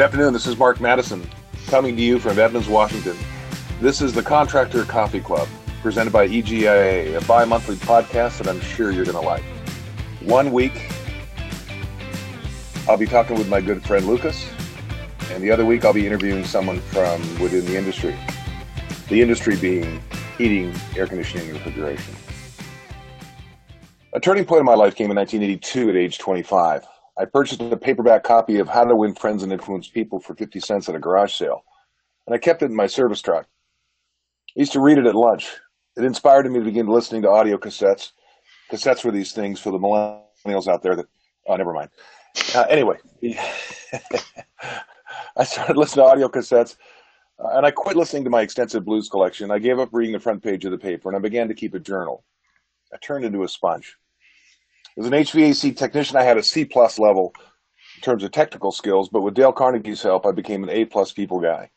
Good afternoon. This is Mark Matteson coming to you from Edmonds, Washington. This is the Contractor Coffee Club presented by EGIA, a bi monthly podcast that I'm sure you're going to like. One week, I'll be talking with my good friend Lucas, and the other week, I'll be interviewing someone from within the industry. The industry being heating, air conditioning, and refrigeration. A turning point in my life came in 1982 at age 25. I purchased a paperback copy of How to Win Friends and Influence People for 50 cents at a garage sale, and I kept it in my service truck. I used to read it at lunch. It inspired me to begin listening to audio cassettes. Cassettes were these things for the millennials out there that, oh, never mind. Uh, anyway, I started listening to audio cassettes, uh, and I quit listening to my extensive blues collection. I gave up reading the front page of the paper, and I began to keep a journal. I turned into a sponge. As an HVAC technician, I had a C plus level in terms of technical skills, but with Dale Carnegie's help, I became an A plus people guy.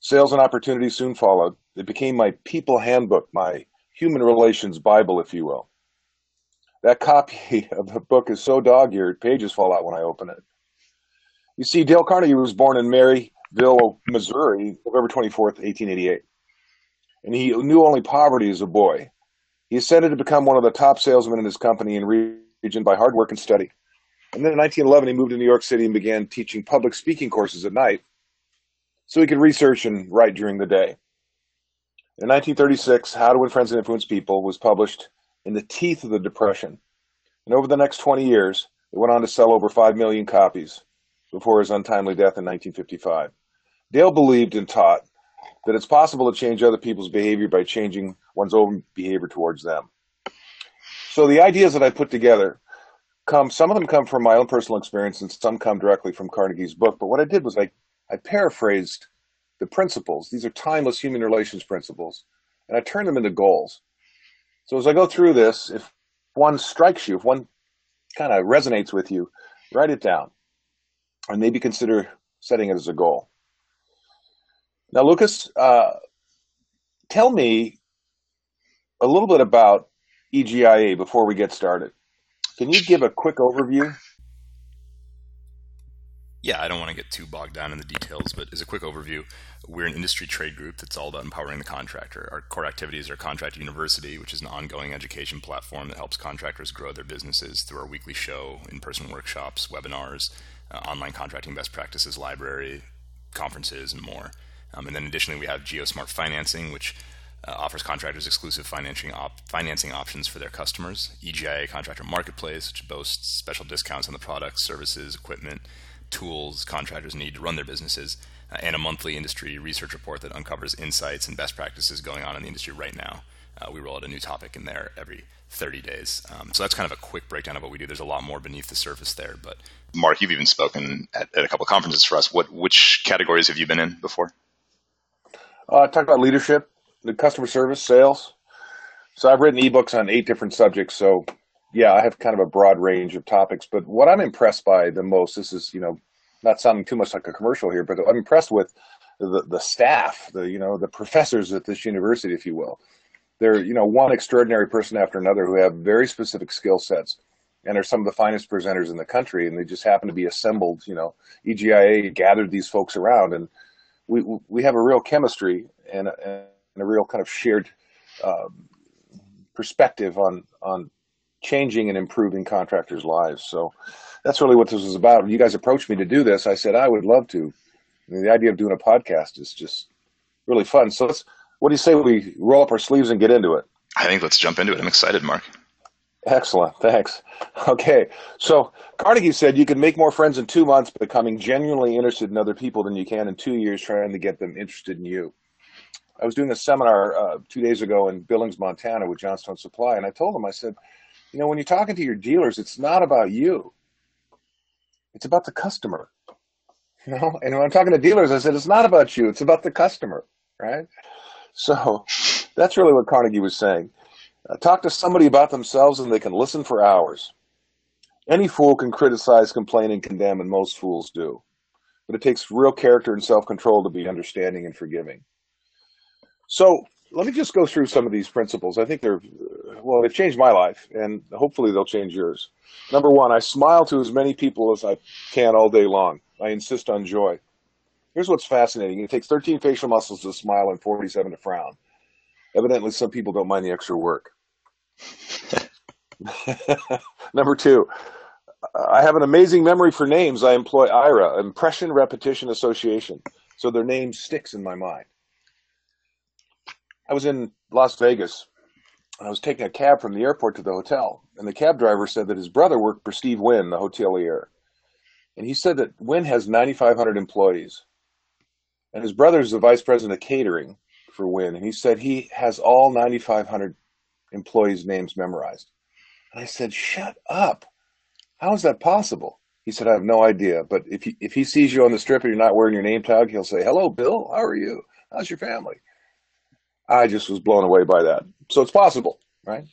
Sales and opportunities soon followed. It became my people handbook, my human relations Bible, if you will. That copy of the book is so dog eared, pages fall out when I open it. You see, Dale Carnegie was born in Maryville, Missouri, November 24th, 1888. And he knew only poverty as a boy. He ascended to become one of the top salesmen in his company and region by hard work and study. And then in 1911, he moved to New York City and began teaching public speaking courses at night so he could research and write during the day. In 1936, How to Win Friends and Influence People was published in the teeth of the Depression. And over the next 20 years, it went on to sell over 5 million copies before his untimely death in 1955. Dale believed and taught that it's possible to change other people's behavior by changing one's own behavior towards them. So the ideas that I put together come, some of them come from my own personal experience and some come directly from Carnegie's book. But what I did was I, I paraphrased the principles. These are timeless human relations principles. And I turned them into goals. So as I go through this, if one strikes you, if one kind of resonates with you, write it down and maybe consider setting it as a goal. Now, Lucas, uh, tell me a little bit about EGIA before we get started. Can you give a quick overview? Yeah, I don't want to get too bogged down in the details, but as a quick overview, we're an industry trade group that's all about empowering the contractor. Our core activities are Contract University, which is an ongoing education platform that helps contractors grow their businesses through our weekly show, in person workshops, webinars, uh, online contracting best practices library, conferences, and more. Um, and then additionally, we have GeoSmart Financing, which uh, offers contractors exclusive financing op- financing options for their customers. EGIA Contractor Marketplace, which boasts special discounts on the products, services, equipment, tools contractors need to run their businesses, uh, and a monthly industry research report that uncovers insights and best practices going on in the industry right now. Uh, we roll out a new topic in there every 30 days. Um, so that's kind of a quick breakdown of what we do. There's a lot more beneath the surface there, but Mark, you've even spoken at, at a couple conferences for us. What which categories have you been in before? Uh, talk about leadership, the customer service, sales. So I've written ebooks on eight different subjects. So yeah, I have kind of a broad range of topics. But what I'm impressed by the most, this is you know not sounding too much like a commercial here, but I'm impressed with the the staff, the you know the professors at this university, if you will. They're you know one extraordinary person after another who have very specific skill sets and are some of the finest presenters in the country, and they just happen to be assembled. You know, EGIA gathered these folks around, and we we have a real chemistry and a, and a real kind of shared uh, perspective on on changing and improving contractors' lives. So that's really what this was about. When you guys approached me to do this, I said I would love to. I mean, the idea of doing a podcast is just really fun. So let's. What do you say we roll up our sleeves and get into it? I think let's jump into it. I'm excited, Mark. Excellent. Thanks. Okay. So Carnegie said you can make more friends in two months becoming genuinely interested in other people than you can in two years trying to get them interested in you. I was doing a seminar uh, two days ago in Billings, Montana with Johnstone Supply, and I told them, I said, you know, when you're talking to your dealers, it's not about you. It's about the customer. You know, and when I'm talking to dealers, I said, it's not about you. It's about the customer, right? So that's really what Carnegie was saying. Talk to somebody about themselves and they can listen for hours. Any fool can criticize, complain, and condemn, and most fools do. But it takes real character and self control to be understanding and forgiving. So let me just go through some of these principles. I think they're, well, they've changed my life, and hopefully they'll change yours. Number one, I smile to as many people as I can all day long. I insist on joy. Here's what's fascinating. It takes 13 facial muscles to smile and 47 to frown. Evidently, some people don't mind the extra work. Number two, I have an amazing memory for names. I employ IRA, Impression Repetition Association, so their name sticks in my mind. I was in Las Vegas. I was taking a cab from the airport to the hotel, and the cab driver said that his brother worked for Steve Wynn, the hotelier. And he said that Wynn has 9,500 employees. And his brother is the vice president of catering for Wynn. And he said he has all 9,500 employees' names memorized. And I said, Shut up. How is that possible? He said, I have no idea. But if he, if he sees you on the strip and you're not wearing your name tag, he'll say, Hello, Bill. How are you? How's your family? I just was blown away by that. So it's possible, right?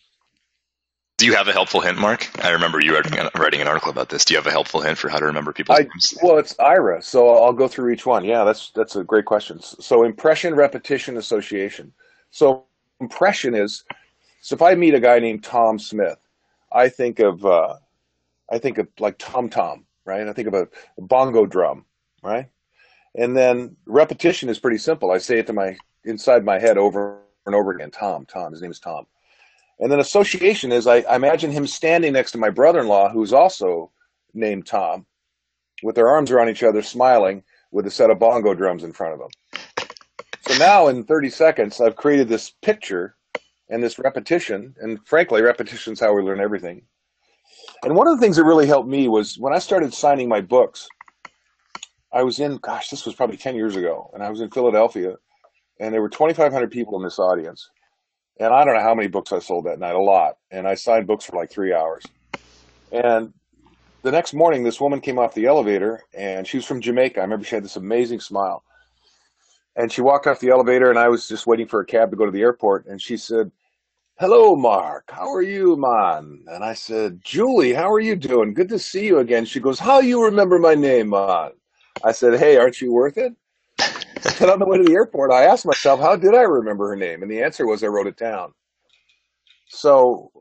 Do you have a helpful hint, Mark? I remember you writing an article about this. Do you have a helpful hint for how to remember people's I, names? Well, it's IRA, so I'll go through each one. Yeah, that's that's a great question. So impression, repetition, association. So impression is, so if I meet a guy named Tom Smith, I think of uh, I think of like tom tom, right? I think of a, a bongo drum, right? And then repetition is pretty simple. I say it to my inside my head over and over again. Tom, Tom. His name is Tom. And then association is I, I imagine him standing next to my brother-in-law, who's also named Tom, with their arms around each other, smiling, with a set of bongo drums in front of them. So now, in 30 seconds, I've created this picture and this repetition, and frankly, repetition is how we learn everything. And one of the things that really helped me was when I started signing my books. I was in, gosh, this was probably 10 years ago, and I was in Philadelphia, and there were 2,500 people in this audience. And I don't know how many books I sold that night, a lot. And I signed books for like three hours. And the next morning, this woman came off the elevator, and she was from Jamaica. I remember she had this amazing smile. And she walked off the elevator, and I was just waiting for a cab to go to the airport. And she said, Hello, Mark. How are you, Mon? And I said, Julie, how are you doing? Good to see you again. She goes, How you remember my name, Mon? I said, Hey, aren't you worth it? and on the way to the airport, I asked myself, How did I remember her name? And the answer was, I wrote it down. So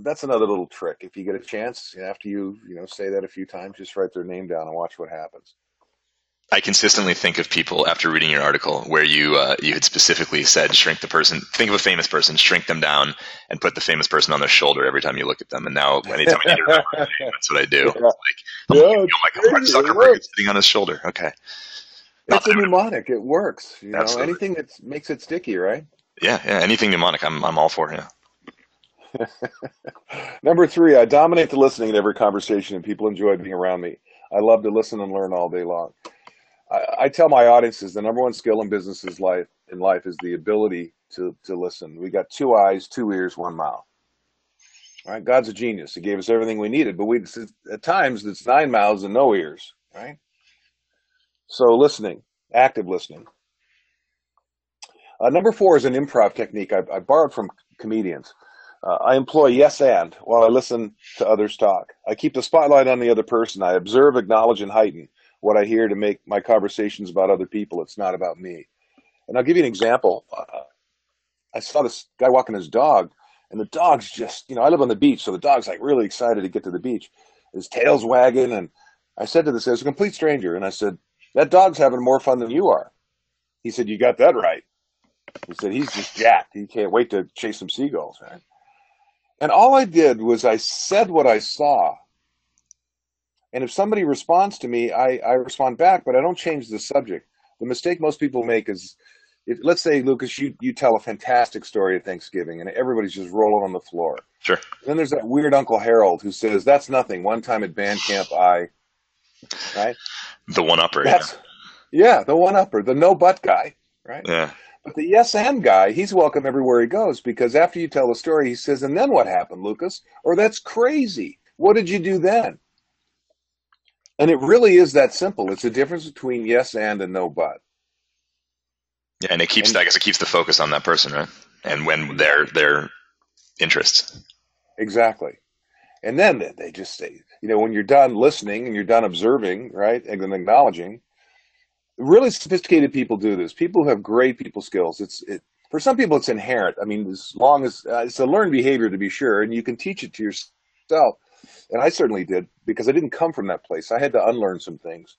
that's another little trick. If you get a chance, after you, you know, say that a few times, just write their name down and watch what happens. I consistently think of people after reading your article where you uh, you had specifically said shrink the person. Think of a famous person, shrink them down, and put the famous person on their shoulder every time you look at them. And now, anytime I need to remember, name, that's what I do. Yeah. Like, oh, yeah, my, oh my God, Zuckerberg is sitting on his shoulder. Okay, Not it's a mnemonic. It works. You know, anything that makes it sticky, right? Yeah, yeah. Anything mnemonic, I'm I'm all for. Yeah. Number three, I dominate the listening in every conversation, and people enjoy being around me. I love to listen and learn all day long. I, I tell my audiences the number one skill in business is life in life is the ability to to listen. We got two eyes, two ears, one mouth. Right? God's a genius. He gave us everything we needed, but we at times it's nine mouths and no ears. Right? So listening, active listening. Uh, number four is an improv technique I, I borrowed from comedians. Uh, I employ yes and while I listen to others talk. I keep the spotlight on the other person. I observe, acknowledge, and heighten what I hear to make my conversations about other people. It's not about me. And I'll give you an example. Uh, I saw this guy walking his dog, and the dog's just, you know, I live on the beach, so the dog's like really excited to get to the beach. His tail's wagging, and I said to this, as a complete stranger, and I said, that dog's having more fun than you are. He said, you got that right. He said, he's just jacked. He can't wait to chase some seagulls, right? And all I did was I said what I saw and if somebody responds to me, I, I respond back, but I don't change the subject. The mistake most people make is, if, let's say, Lucas, you, you tell a fantastic story at Thanksgiving and everybody's just rolling on the floor. Sure. Then there's that weird Uncle Harold who says, that's nothing. One time at band camp, I, right? The one upper. That's, yeah. yeah, the one upper, the no but guy, right? Yeah. But the yes and guy, he's welcome everywhere he goes because after you tell the story, he says, and then what happened, Lucas? Or that's crazy. What did you do then? And it really is that simple. It's a difference between yes and and no but. Yeah, and it keeps and, I guess it keeps the focus on that person, right? And when their their interests. Exactly. And then they just say, you know, when you're done listening and you're done observing, right, and then acknowledging, really sophisticated people do this. People who have great people skills. It's it, for some people it's inherent. I mean, as long as uh, it's a learned behavior to be sure, and you can teach it to yourself and I certainly did because I didn't come from that place. I had to unlearn some things.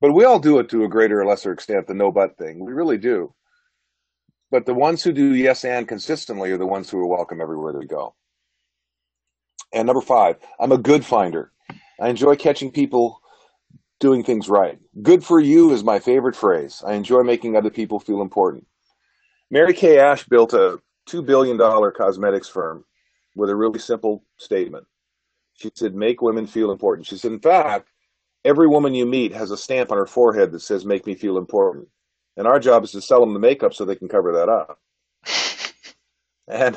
But we all do it to a greater or lesser extent, the no but thing. We really do. But the ones who do yes and consistently are the ones who are welcome everywhere they go. And number five, I'm a good finder. I enjoy catching people doing things right. Good for you is my favorite phrase. I enjoy making other people feel important. Mary Kay Ash built a $2 billion cosmetics firm with a really simple statement. She said, make women feel important. She said, in fact, every woman you meet has a stamp on her forehead that says, make me feel important. And our job is to sell them the makeup so they can cover that up. and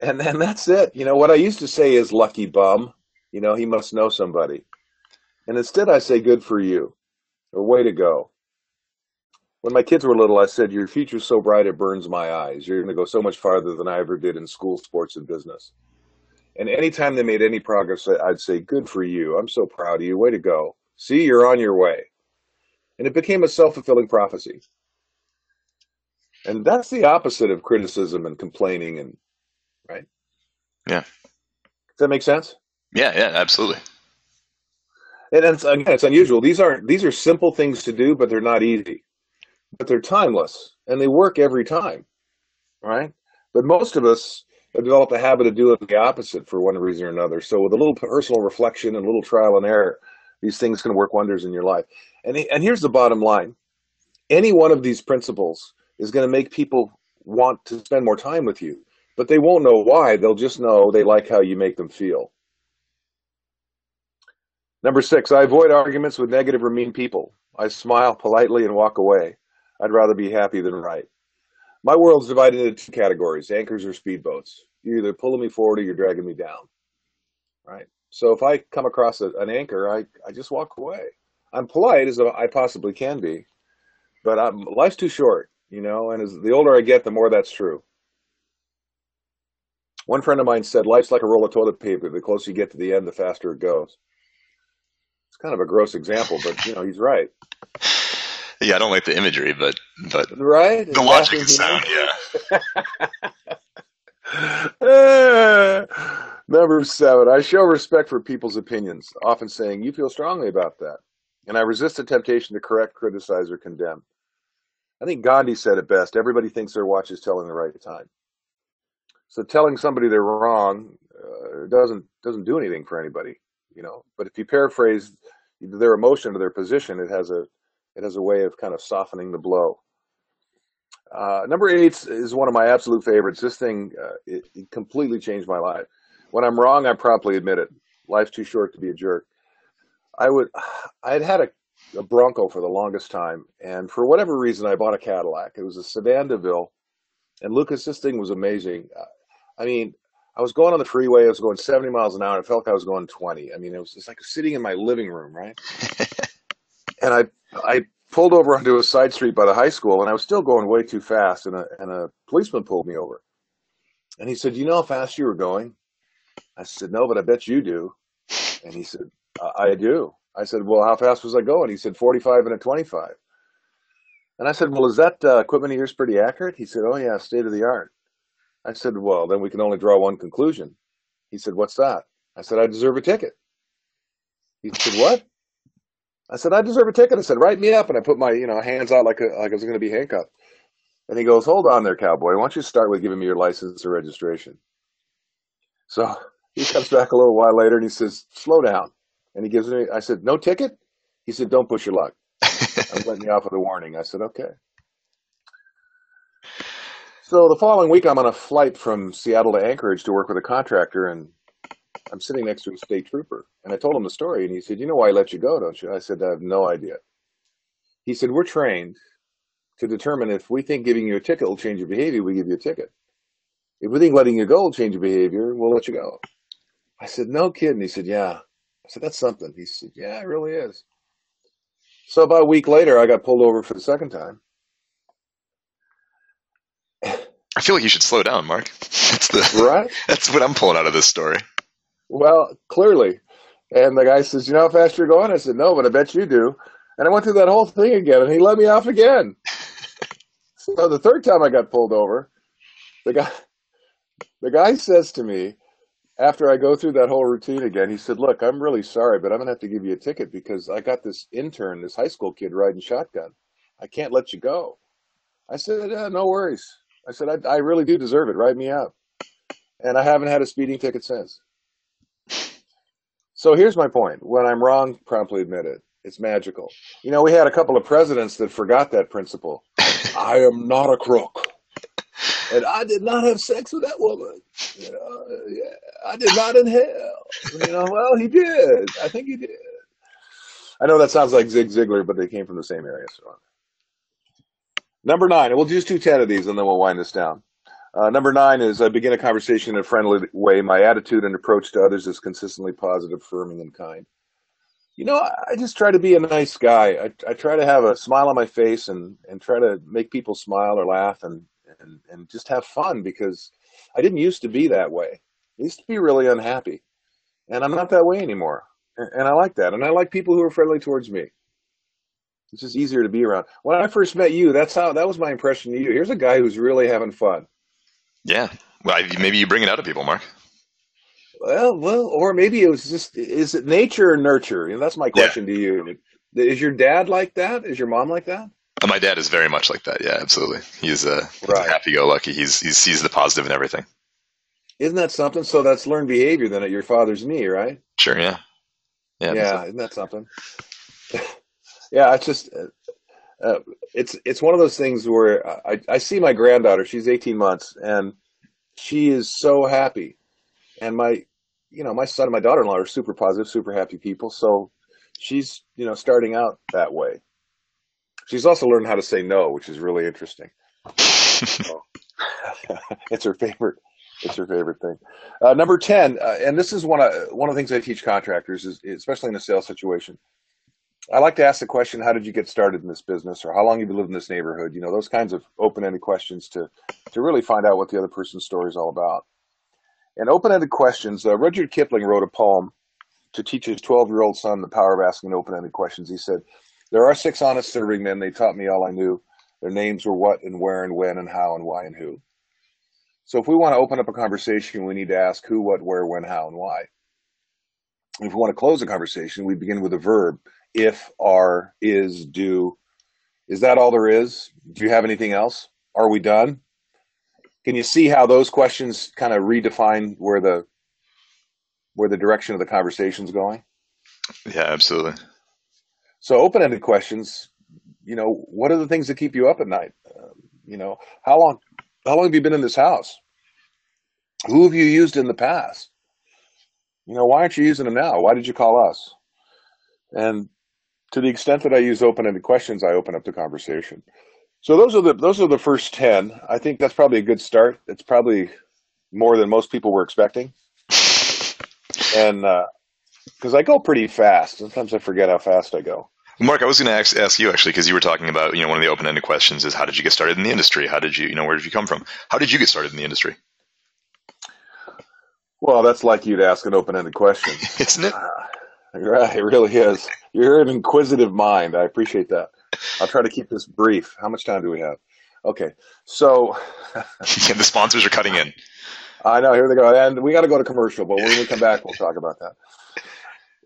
and then that's it. You know, what I used to say is lucky bum. You know, he must know somebody. And instead I say good for you or way to go. When my kids were little, I said, Your future's so bright it burns my eyes. You're going to go so much farther than I ever did in school, sports, and business. And anytime they made any progress, I'd say, Good for you. I'm so proud of you. Way to go. See, you're on your way. And it became a self fulfilling prophecy. And that's the opposite of criticism and complaining and right? Yeah. Does that make sense? Yeah, yeah, absolutely. And it's, again, it's unusual. These aren't these are simple things to do, but they're not easy. But they're timeless and they work every time. Right? But most of us have developed a habit of doing the opposite for one reason or another. So with a little personal reflection and a little trial and error, these things can work wonders in your life. And and here's the bottom line. Any one of these principles is going to make people want to spend more time with you, but they won't know why. They'll just know they like how you make them feel. Number six, I avoid arguments with negative or mean people. I smile politely and walk away. I'd rather be happy than right. My world's divided into two categories anchors or speedboats. You're either pulling me forward or you're dragging me down. Right? So if I come across a, an anchor, I, I just walk away. I'm polite as I possibly can be, but I'm, life's too short, you know, and as the older I get, the more that's true. One friend of mine said, life's like a roll of toilet paper. The closer you get to the end, the faster it goes. It's kind of a gross example, but you know, he's right. Yeah, I don't like the imagery, but but right the logic and sound, yeah. number seven, I show respect for people's opinions, often saying, "You feel strongly about that," and I resist the temptation to correct, criticize, or condemn. I think Gandhi said it best: "Everybody thinks their watch is telling the right time." So telling somebody they're wrong uh, doesn't doesn't do anything for anybody, you know. But if you paraphrase their emotion or their position, it has a it has a way of kind of softening the blow. Uh, number eight is one of my absolute favorites. This thing uh, it, it, completely changed my life. When I'm wrong, I promptly admit it. Life's too short to be a jerk. I would I had had a, a Bronco for the longest time, and for whatever reason, I bought a Cadillac. It was a sedan DeVille, and Lucas, this thing was amazing. I mean, I was going on the freeway. I was going 70 miles an hour. And it felt like I was going 20. I mean, it was just like sitting in my living room, right? and I I pulled over onto a side street by the high school, and I was still going way too fast. And a and a policeman pulled me over, and he said, "You know how fast you were going?" I said, "No, but I bet you do." And he said, "I, I do." I said, "Well, how fast was I going?" He said, "45 and a 25." And I said, "Well, is that uh, equipment of yours pretty accurate?" He said, "Oh yeah, state of the art." I said, Well, then we can only draw one conclusion. He said, What's that? I said, I deserve a ticket. He said, What? I said, I deserve a ticket. I said, Write me up. And I put my you know hands out like, a, like I was going to be handcuffed. And he goes, Hold on there, cowboy. Why don't you start with giving me your license or registration? So he comes back a little while later and he says, Slow down. And he gives me, I said, No ticket? He said, Don't push your luck. I'm letting you off with a warning. I said, Okay. So the following week, I'm on a flight from Seattle to Anchorage to work with a contractor, and I'm sitting next to a state trooper. And I told him the story, and he said, "You know why I let you go, don't you?" I said, "I have no idea." He said, "We're trained to determine if we think giving you a ticket will change your behavior, we give you a ticket. If we think letting you go will change your behavior, we'll let you go." I said, "No kidding." He said, "Yeah." I said, "That's something." He said, "Yeah, it really is." So about a week later, I got pulled over for the second time. I feel like you should slow down, Mark. That's the right. That's what I'm pulling out of this story. Well, clearly. And the guy says, "You know how fast you're going?" I said, "No, but I bet you do." And I went through that whole thing again, and he let me off again. so the third time I got pulled over, the guy, the guy says to me, after I go through that whole routine again, he said, "Look, I'm really sorry, but I'm gonna have to give you a ticket because I got this intern, this high school kid riding shotgun. I can't let you go." I said, yeah, "No worries." I said, I, "I really do deserve it. Ride me out." And I haven't had a speeding ticket since. So here's my point. When I'm wrong, promptly admit it. It's magical. You know, we had a couple of presidents that forgot that principle. I am not a crook. And I did not have sex with that woman. You know, yeah, I did not inhale. You know, well, he did. I think he did. I know that sounds like Zig Ziglar, but they came from the same area. So. Number nine, and we'll do two ten of these, and then we'll wind this down. Uh, number nine is I begin a conversation in a friendly way. My attitude and approach to others is consistently positive, affirming, and kind. You know, I just try to be a nice guy. I, I try to have a smile on my face and, and try to make people smile or laugh and, and, and just have fun because I didn't used to be that way. I used to be really unhappy. And I'm not that way anymore. And I like that. And I like people who are friendly towards me. It's just easier to be around. When I first met you, that's how that was my impression of you. Here's a guy who's really having fun. Yeah. Well, maybe you bring it out of people, Mark. Well, well, or maybe it was just is it nature or nurture? You know, that's my question yeah. to you. Is your dad like that? Is your mom like that? Uh, my dad is very much like that. Yeah, absolutely. He's uh, right. happy-go-lucky. He's he sees the positive in everything. Isn't that something? So that's learned behavior then at your father's knee, right? Sure. Yeah. Yeah. Yeah. Isn't that something? yeah. It's just. Uh, it's it's one of those things where I, I see my granddaughter. She's 18 months, and she is so happy. And my, you know, my son and my daughter-in-law are super positive, super happy people. So she's you know starting out that way. She's also learned how to say no, which is really interesting. it's her favorite. It's her favorite thing. Uh, number ten, uh, and this is one of one of the things I teach contractors, is especially in a sales situation. I like to ask the question, how did you get started in this business or how long have you lived in this neighborhood? You know, those kinds of open-ended questions to, to really find out what the other person's story is all about. And open-ended questions, uh, Rudyard Kipling wrote a poem to teach his 12-year-old son the power of asking open-ended questions. He said, there are six honest serving men. They taught me all I knew. Their names were what and where and when and how and why and who. So if we want to open up a conversation, we need to ask who, what, where, when, how, and why. If we want to close a conversation, we begin with a verb if, are, is, do. Is that all there is? Do you have anything else? Are we done? Can you see how those questions kind of redefine where the where the direction of the conversation is going? Yeah, absolutely. So open-ended questions. You know, what are the things that keep you up at night? Uh, you know, how long how long have you been in this house? Who have you used in the past? You know, why aren't you using them now? Why did you call us? And to the extent that I use open-ended questions, I open up the conversation. So those are the those are the first ten. I think that's probably a good start. It's probably more than most people were expecting, and because uh, I go pretty fast, sometimes I forget how fast I go. Mark, I was going to ask, ask you actually because you were talking about you know one of the open-ended questions is how did you get started in the industry? How did you you know where did you come from? How did you get started in the industry? Well, that's like you to ask an open-ended question, isn't it? Uh, Right, it really is. You're an inquisitive mind. I appreciate that. I'll try to keep this brief. How much time do we have? Okay, so the sponsors are cutting in. I know. Here they go, and we got to go to commercial. But when we come back, we'll talk about that.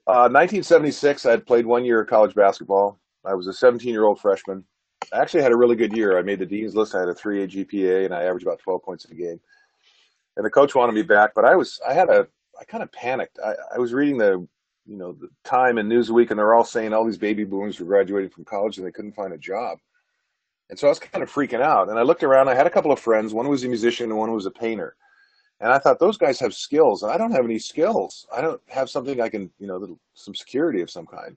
Uh, 1976, I had played one year of college basketball. I was a 17 year old freshman. I actually had a really good year. I made the dean's list. I had a 3.8 GPA, and I averaged about 12 points in a game. And the coach wanted me back, but I was I had a I kind of panicked. I, I was reading the you know, the Time and Newsweek, and they're all saying all these baby boomers were graduating from college and they couldn't find a job. And so I was kind of freaking out. And I looked around. I had a couple of friends. One was a musician and one was a painter. And I thought those guys have skills, I don't have any skills. I don't have something I can, you know, some security of some kind.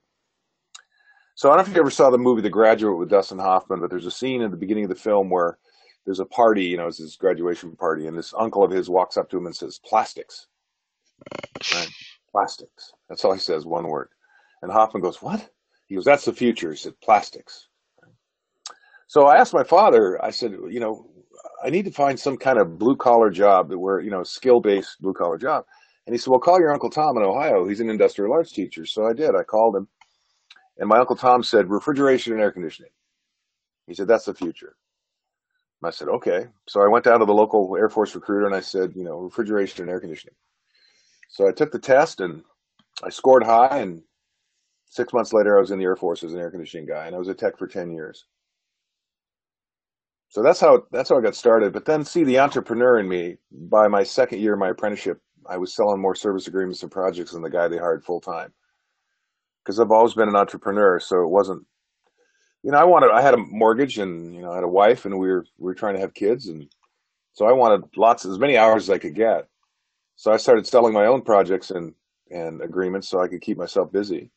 So I don't know if you ever saw the movie The Graduate with Dustin Hoffman, but there's a scene in the beginning of the film where there's a party, you know, it's his graduation party, and this uncle of his walks up to him and says, "Plastics." Right? Plastics. That's all he says, one word. And Hoffman goes, what? He goes, that's the future. He said, plastics. So I asked my father, I said, you know, I need to find some kind of blue collar job where, you know, skill based blue collar job. And he said, well, call your Uncle Tom in Ohio. He's an industrial arts teacher. So I did. I called him. And my Uncle Tom said, refrigeration and air conditioning. He said, that's the future. And I said, okay. So I went down to the local Air Force recruiter and I said, you know, refrigeration and air conditioning. So I took the test and I scored high. And six months later, I was in the Air Force as an air conditioning guy, and I was a tech for ten years. So that's how that's how I got started. But then, see the entrepreneur in me. By my second year of my apprenticeship, I was selling more service agreements and projects than the guy they hired full time. Because I've always been an entrepreneur, so it wasn't. You know, I wanted. I had a mortgage, and you know, I had a wife, and we were we were trying to have kids, and so I wanted lots, as many hours as I could get. So I started selling my own projects and and agreements so I could keep myself busy.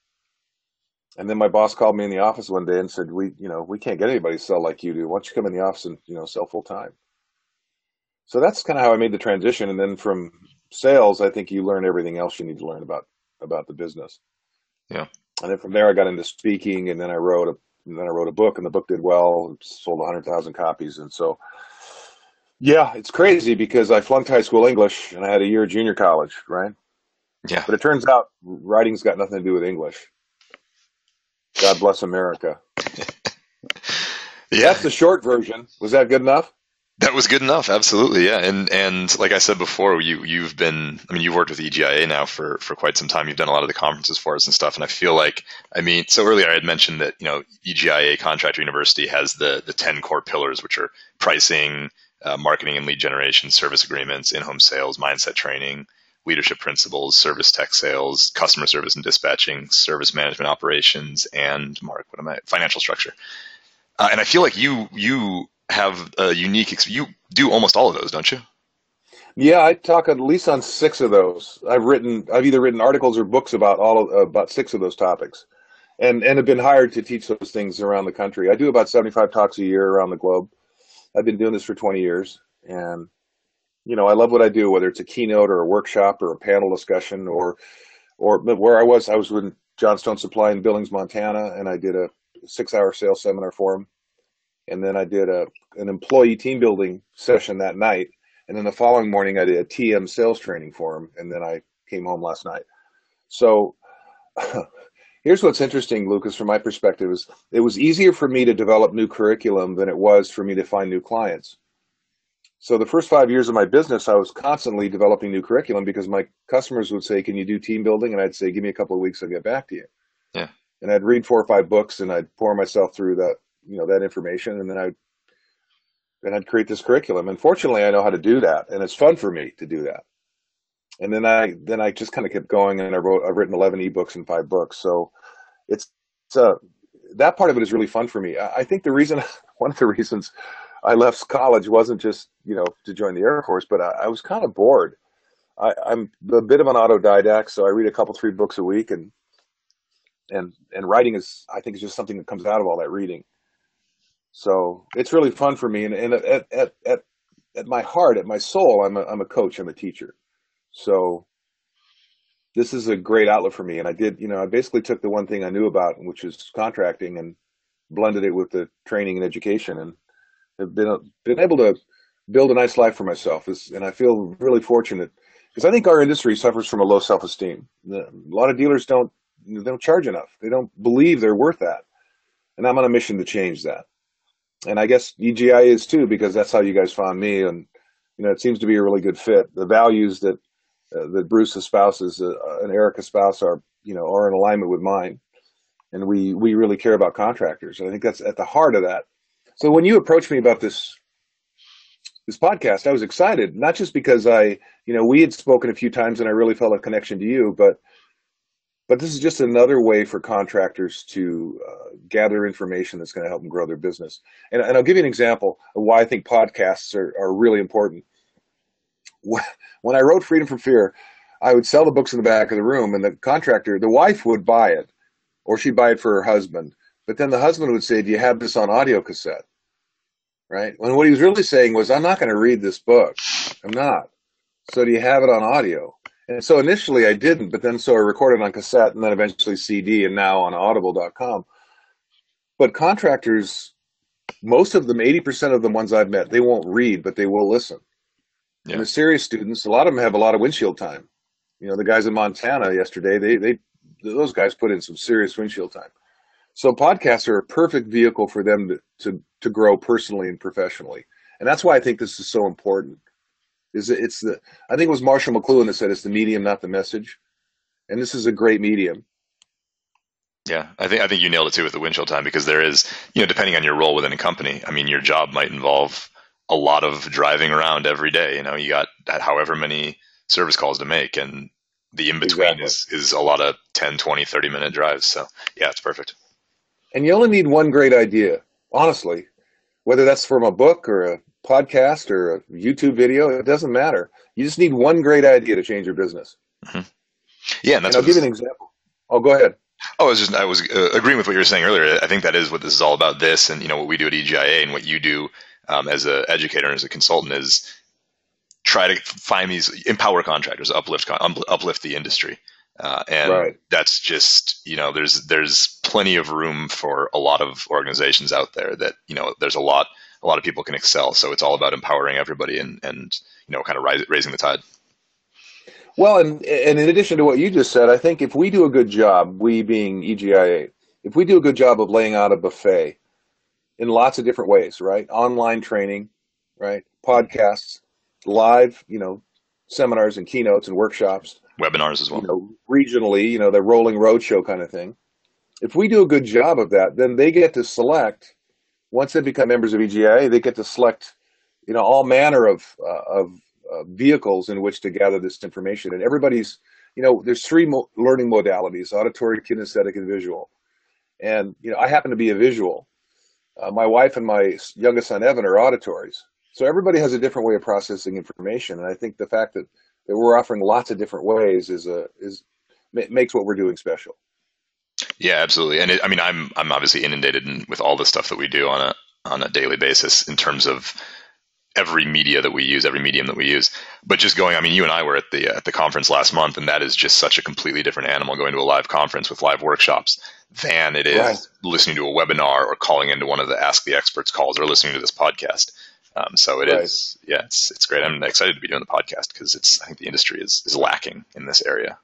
And then my boss called me in the office one day and said, "We, you know, we can't get anybody to sell like you do. Why don't you come in the office and you know sell full time?" So that's kind of how I made the transition. And then from sales, I think you learn everything else you need to learn about about the business. Yeah. And then from there, I got into speaking, and then I wrote a then I wrote a book, and the book did well, sold hundred thousand copies, and so yeah, it's crazy because I flunked high school English and I had a year of junior college, right? Yeah. But it turns out writing's got nothing to do with English. God bless America. Yeah. That's the short version. Was that good enough? That was good enough, absolutely, yeah. And and like I said before, you you've been, I mean, you've worked with EGIA now for for quite some time. You've done a lot of the conferences for us and stuff. And I feel like, I mean, so earlier I had mentioned that you know EGIA Contractor University has the the ten core pillars, which are pricing, uh, marketing and lead generation, service agreements, in-home sales, mindset training, leadership principles, service tech sales, customer service and dispatching, service management operations, and Mark, what am I? Financial structure. Uh, and I feel like you you have a unique. You do almost all of those, don't you? Yeah, I talk at least on six of those. I've written, I've either written articles or books about all of, about six of those topics, and and have been hired to teach those things around the country. I do about seventy five talks a year around the globe. I've been doing this for twenty years, and you know I love what I do, whether it's a keynote or a workshop or a panel discussion or or where I was, I was with Johnstone Supply in Billings, Montana, and I did a six hour sales seminar for them and then I did a an employee team building session that night, and then the following morning I did a TM sales training for him, and then I came home last night. So here's what's interesting, Lucas, from my perspective is it was easier for me to develop new curriculum than it was for me to find new clients. So the first five years of my business, I was constantly developing new curriculum because my customers would say, "Can you do team building?" And I'd say, "Give me a couple of weeks, I'll get back to you." Yeah. And I'd read four or five books, and I'd pour myself through that you know that information and then i then i'd create this curriculum and fortunately i know how to do that and it's fun for me to do that and then i then i just kind of kept going and i wrote i've written 11 ebooks and five books so it's it's a that part of it is really fun for me i, I think the reason one of the reasons i left college wasn't just you know to join the air force but i, I was kind of bored I, i'm a bit of an autodidact so i read a couple three books a week and and and writing is i think is just something that comes out of all that reading so it's really fun for me. And, and at, at, at, at my heart, at my soul, I'm a, I'm a coach, I'm a teacher. So this is a great outlet for me. And I did, you know, I basically took the one thing I knew about, which is contracting, and blended it with the training and education, and have been been able to build a nice life for myself. And I feel really fortunate because I think our industry suffers from a low self esteem. A lot of dealers don't they don't charge enough. They don't believe they're worth that, and I'm on a mission to change that and I guess EGI is too because that's how you guys found me, and you know it seems to be a really good fit. The values that uh, that Bruce's spouses uh, and Erica's spouse are you know are in alignment with mine, and we we really care about contractors. I think that's at the heart of that. So when you approached me about this this podcast, I was excited not just because I you know we had spoken a few times and I really felt a connection to you, but but this is just another way for contractors to uh, gather information that's going to help them grow their business. And, and, I'll give you an example of why I think podcasts are, are really important. When I wrote Freedom from Fear, I would sell the books in the back of the room, and the contractor, the wife would buy it, or she'd buy it for her husband. But then the husband would say, Do you have this on audio cassette? Right? When what he was really saying was, I'm not going to read this book. I'm not. So do you have it on audio? And so initially I didn't, but then so I recorded on cassette and then eventually CD and now on audible.com. But contractors, most of them, 80% of the ones I've met, they won't read, but they will listen. Yeah. And the serious students, a lot of them have a lot of windshield time. You know, the guys in Montana yesterday, they, they, those guys put in some serious windshield time. So podcasts are a perfect vehicle for them to, to, to grow personally and professionally. And that's why I think this is so important Is it, it's the I think it was Marshall McLuhan that said it's the medium, not the message, and this is a great medium. Yeah, I think I think you nailed it too with the windshield time because there is, you know, depending on your role within a company. I mean, your job might involve a lot of driving around every day. You know, you got however many service calls to make, and the in between exactly. is is a lot of 10, 20, 30 minute drives. So yeah, it's perfect. And you only need one great idea, honestly, whether that's from a book or a podcast or a YouTube video, it doesn't matter. You just need one great idea to change your business. Mm-hmm. Yeah, and, and I'll give you an example. Oh, go ahead. Oh, I was just I was uh, agreeing with what you were saying earlier. I think that is what this is all about. This and you know what we do at EGIA and what you do um, as an educator and as a consultant is try to find these empower contractors, uplift uplift the industry, uh, and right. that's just you know there's there's plenty of room for a lot of organizations out there that you know there's a lot a lot of people can excel. So it's all about empowering everybody and and you know kind of rise, raising the tide. Well, and, and in addition to what you just said, I think if we do a good job, we being EGIA, if we do a good job of laying out a buffet in lots of different ways, right? Online training, right? Podcasts, live, you know, seminars and keynotes and workshops, webinars as well. You know, regionally, you know, the rolling roadshow kind of thing. If we do a good job of that, then they get to select. Once they become members of EGA, they get to select, you know, all manner of uh, of uh, vehicles in which to gather this information. And everybody's, you know, there's three mo- learning modalities: auditory, kinesthetic, and visual. And you know, I happen to be a visual. Uh, my wife and my youngest son Evan are auditories. So everybody has a different way of processing information, and I think the fact that, that we're offering lots of different ways is a is makes what we're doing special. Yeah, absolutely. And it, I mean, I'm I'm obviously inundated in, with all the stuff that we do on a on a daily basis in terms of every media that we use, every medium that we use. But just going, I mean, you and I were at the at the conference last month, and that is just such a completely different animal going to a live conference with live workshops than it is right. listening to a webinar or calling into one of the Ask the Experts calls or listening to this podcast. Um, so it right. is, yeah, it's it's great. I'm excited to be doing the podcast because it's I think the industry is is lacking in this area.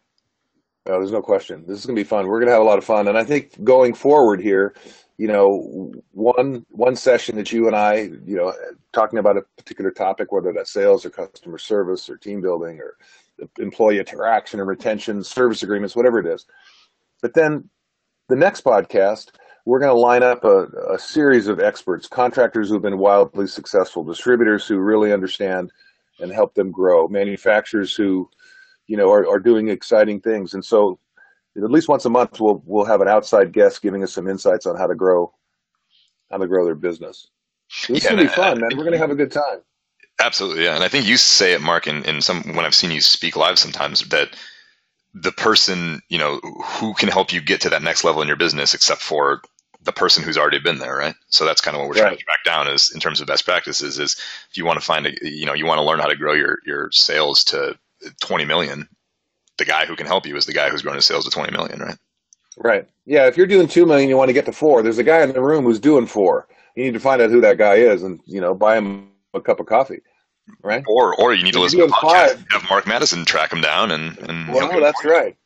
No, there's no question. This is going to be fun. We're going to have a lot of fun, and I think going forward here, you know, one one session that you and I, you know, talking about a particular topic, whether that's sales or customer service or team building or employee interaction or retention, service agreements, whatever it is. But then the next podcast, we're going to line up a, a series of experts, contractors who've been wildly successful, distributors who really understand and help them grow, manufacturers who, you know, are, are doing exciting things. And so at least once a month we'll we'll have an outside guest giving us some insights on how to grow how to grow their business. This yeah, gonna be fun, man. We're gonna have a good time. Absolutely, yeah. And I think you say it, Mark, in, in some when I've seen you speak live sometimes that the person, you know, who can help you get to that next level in your business except for the person who's already been there, right? So that's kind of what we're trying to track down is in terms of best practices is if you want to find a you know, you want to learn how to grow your your sales to 20 million, the guy who can help you is the guy who's growing his sales to 20 million, right? Right. Yeah. If you're doing 2 million, you want to get to four. There's a guy in the room who's doing four. You need to find out who that guy is and, you know, buy him a cup of coffee. Right. Or, or you need to listen to podcast, have Mark Matteson track him down and, and well, that's right.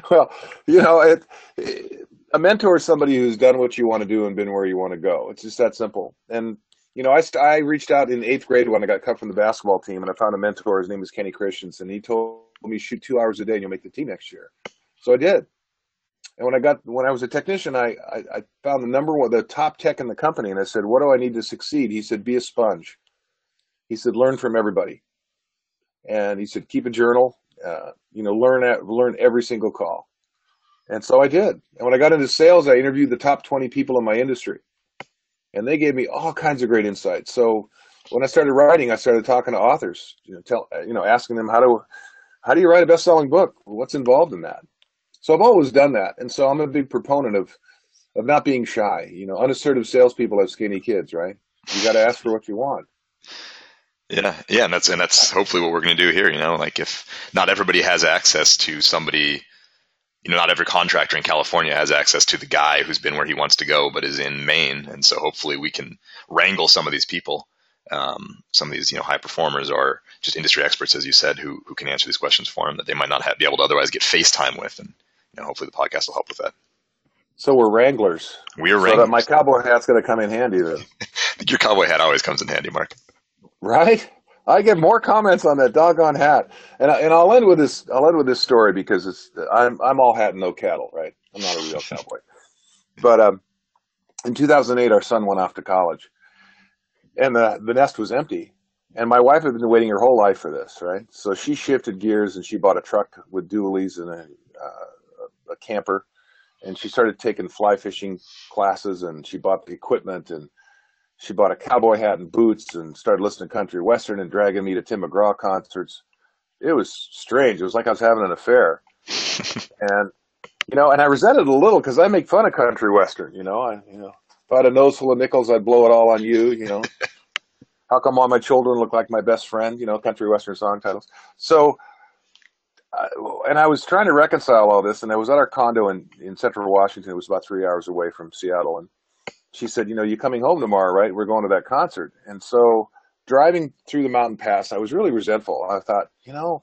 well, you know, it, it, a mentor is somebody who's done what you want to do and been where you want to go. It's just that simple. And you know, I, I reached out in eighth grade when I got cut from the basketball team, and I found a mentor. His name was Kenny Christensen. He told me shoot two hours a day and you'll make the team next year. So I did. And when I got when I was a technician, I, I, I found the number one, the top tech in the company, and I said, "What do I need to succeed?" He said, "Be a sponge." He said, "Learn from everybody," and he said, "Keep a journal. Uh, you know, learn at, learn every single call." And so I did. And when I got into sales, I interviewed the top twenty people in my industry and they gave me all kinds of great insights. So when I started writing, I started talking to authors, you know, tell, you know, asking them how to, how do you write a best-selling book? What's involved in that? So I've always done that, and so I'm a big proponent of, of not being shy. You know, unassertive salespeople have skinny kids, right? You got to ask for what you want. Yeah, yeah, and that's and that's hopefully what we're going to do here. You know, like if not everybody has access to somebody you know, not every contractor in California has access to the guy who's been where he wants to go, but is in Maine. And so hopefully we can wrangle some of these people, um, some of these, you know, high performers or just industry experts, as you said, who, who can answer these questions for them that they might not have, be able to otherwise get FaceTime with. And, you know, hopefully the podcast will help with that. So we're wranglers. We are wranglers. So that my cowboy hat's going to come in handy then. Your cowboy hat always comes in handy, Mark. Right? I get more comments on that doggone hat, and I, and I'll end with this. I'll end with this story because it's I'm I'm all hat and no cattle, right? I'm not a real cowboy. But um, in 2008, our son went off to college, and the the nest was empty. And my wife had been waiting her whole life for this, right? So she shifted gears and she bought a truck with dualies and a, uh, a camper, and she started taking fly fishing classes and she bought the equipment and she bought a cowboy hat and boots and started listening to country western and dragging me to Tim McGraw concerts. It was strange. It was like I was having an affair. and you know, and I resented it a little because I make fun of country western. You know, I you know if I had a nose full of nickels, I'd blow it all on you. You know, how come all my children look like my best friend? You know, country western song titles. So, Uh, and I was trying to reconcile all this, and I was at our condo in in Central Washington. It was about three hours away from Seattle, and she said, you know, you're coming home tomorrow, right? We're going to that concert. And so driving through the mountain pass, I was really resentful. I thought, you know,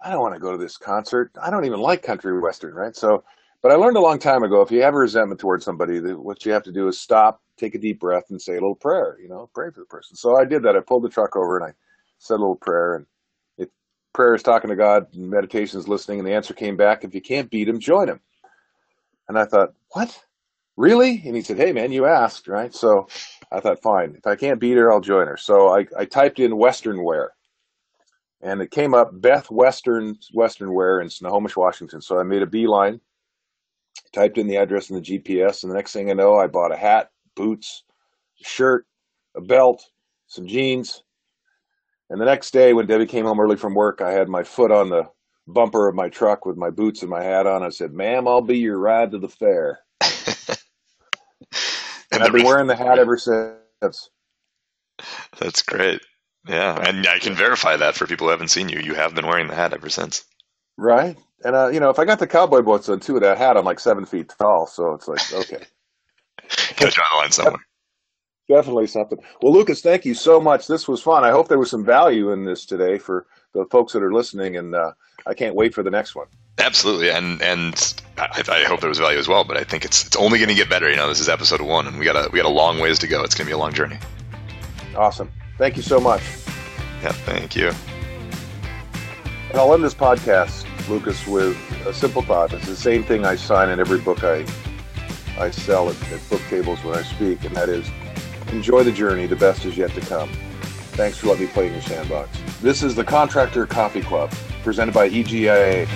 I don't want to go to this concert. I don't even like country western, right? So, but I learned a long time ago, if you have a resentment towards somebody, what you have to do is stop, take a deep breath, and say a little prayer. You know, pray for the person. So I did that. I pulled the truck over and I said a little prayer. And prayer is talking to God, and meditation is listening, and the answer came back, if you can't beat him, join him. And I thought, what? really? And he said, hey, man, you asked, right? So I thought, fine. If I can't beat her, I'll join her. So I, I typed in Western wear. And it came up Beth Western Western wear in Snohomish, Washington. So I made a beeline, typed in the address in the GPS, and the next thing I know, I bought a hat, boots, shirt, a belt, some jeans. And the next day, when Debbie came home early from work, I had my foot on the bumper of my truck with my boots and my hat on. I said, "Ma'am, I'll be your ride to the fair." and I've been wearing the hat ever since. That's great. Yeah, and I can verify that for people who haven't seen you. You have been wearing the hat ever since. Right, and uh, you know, if I got the cowboy boots on too of that hat, I'm like seven feet tall, so it's like okay. Gotta draw the line somewhere. Definitely something. Well, Lucas, thank you so much. This was fun. I hope there was some value in this today for the folks that are listening, and uh, I can't wait for the next one. Absolutely, and and I, I, hope there was value as well. But I think it's it's only going to get better. You know, this is episode one, and we got a we got a long ways to go. It's going to be a long journey. Awesome. Thank you so much. Yeah, thank you. And I'll end this podcast, Lucas, with a simple thought. It's the same thing I sign in every book I I sell at, at book tables when I speak, and that is enjoy the journey. The best is yet to come. Thanks for letting me play in your sandbox. This is the Contractor Coffee Club, presented by EGIA.